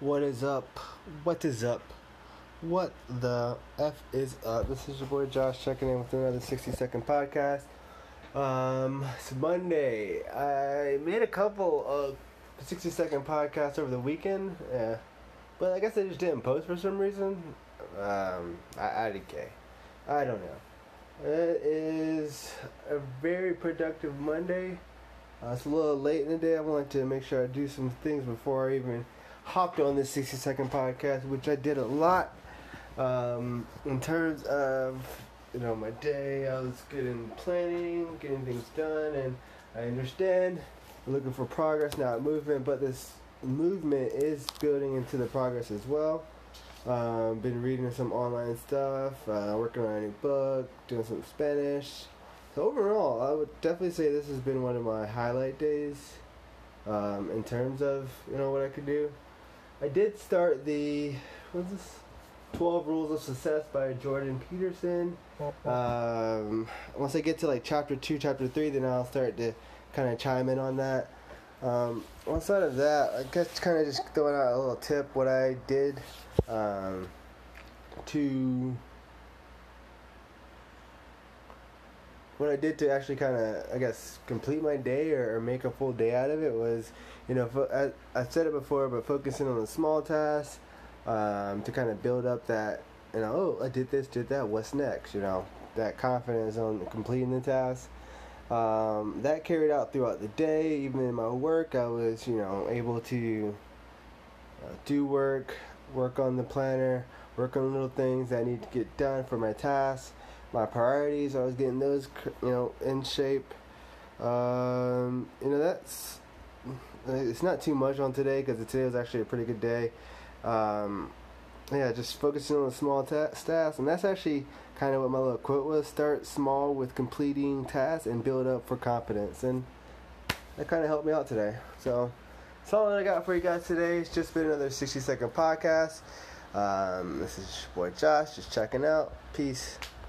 What is up? What is up? What the F is up? This is your boy Josh checking in with another 60 second podcast. Um, it's Monday. I made a couple of 60 second podcasts over the weekend, yeah, but I guess I just didn't post for some reason. Um, I, I don't know. It is a very productive Monday. Uh, it's a little late in the day. I wanted to make sure I do some things before I even hopped on this 60 second podcast, which I did a lot. Um, in terms of you know my day, I was good in planning, getting things done, and I understand looking for progress, not movement. But this movement is building into the progress as well. Um, been reading some online stuff, uh, working on a new book, doing some Spanish. So overall, I would definitely say this has been one of my highlight days um, in terms of you know what I could do. I did start the what's this? Twelve Rules of Success by Jordan Peterson. Um, once I get to like chapter two, chapter three, then I'll start to kind of chime in on that. Um, outside of that, I guess kind of just throwing out a little tip what I did um, to what I did to actually kind of, I guess, complete my day or, or, make a full day out of it was, you know, fo- I, I said it before, but focusing on the small tasks um, to kind of build up that, you know, oh, I did this, did that, what's next, you know, that confidence on completing the task. Um, that carried out throughout the day, even in my work, I was, you know, able to uh, do work, work on the planner, work on little things that I need to get done for my tasks my priorities. I was getting those, you know, in shape. Um, you know, that's it's not too much on today because today was actually a pretty good day. Um, yeah, just focusing on the small ta- tasks, and that's actually kind of what my little quote was: start small with completing tasks and build up for confidence. And that kind of helped me out today. So that's all that I got for you guys today. It's just been another 60 second podcast. Um, this is your boy Josh, just checking out. Peace.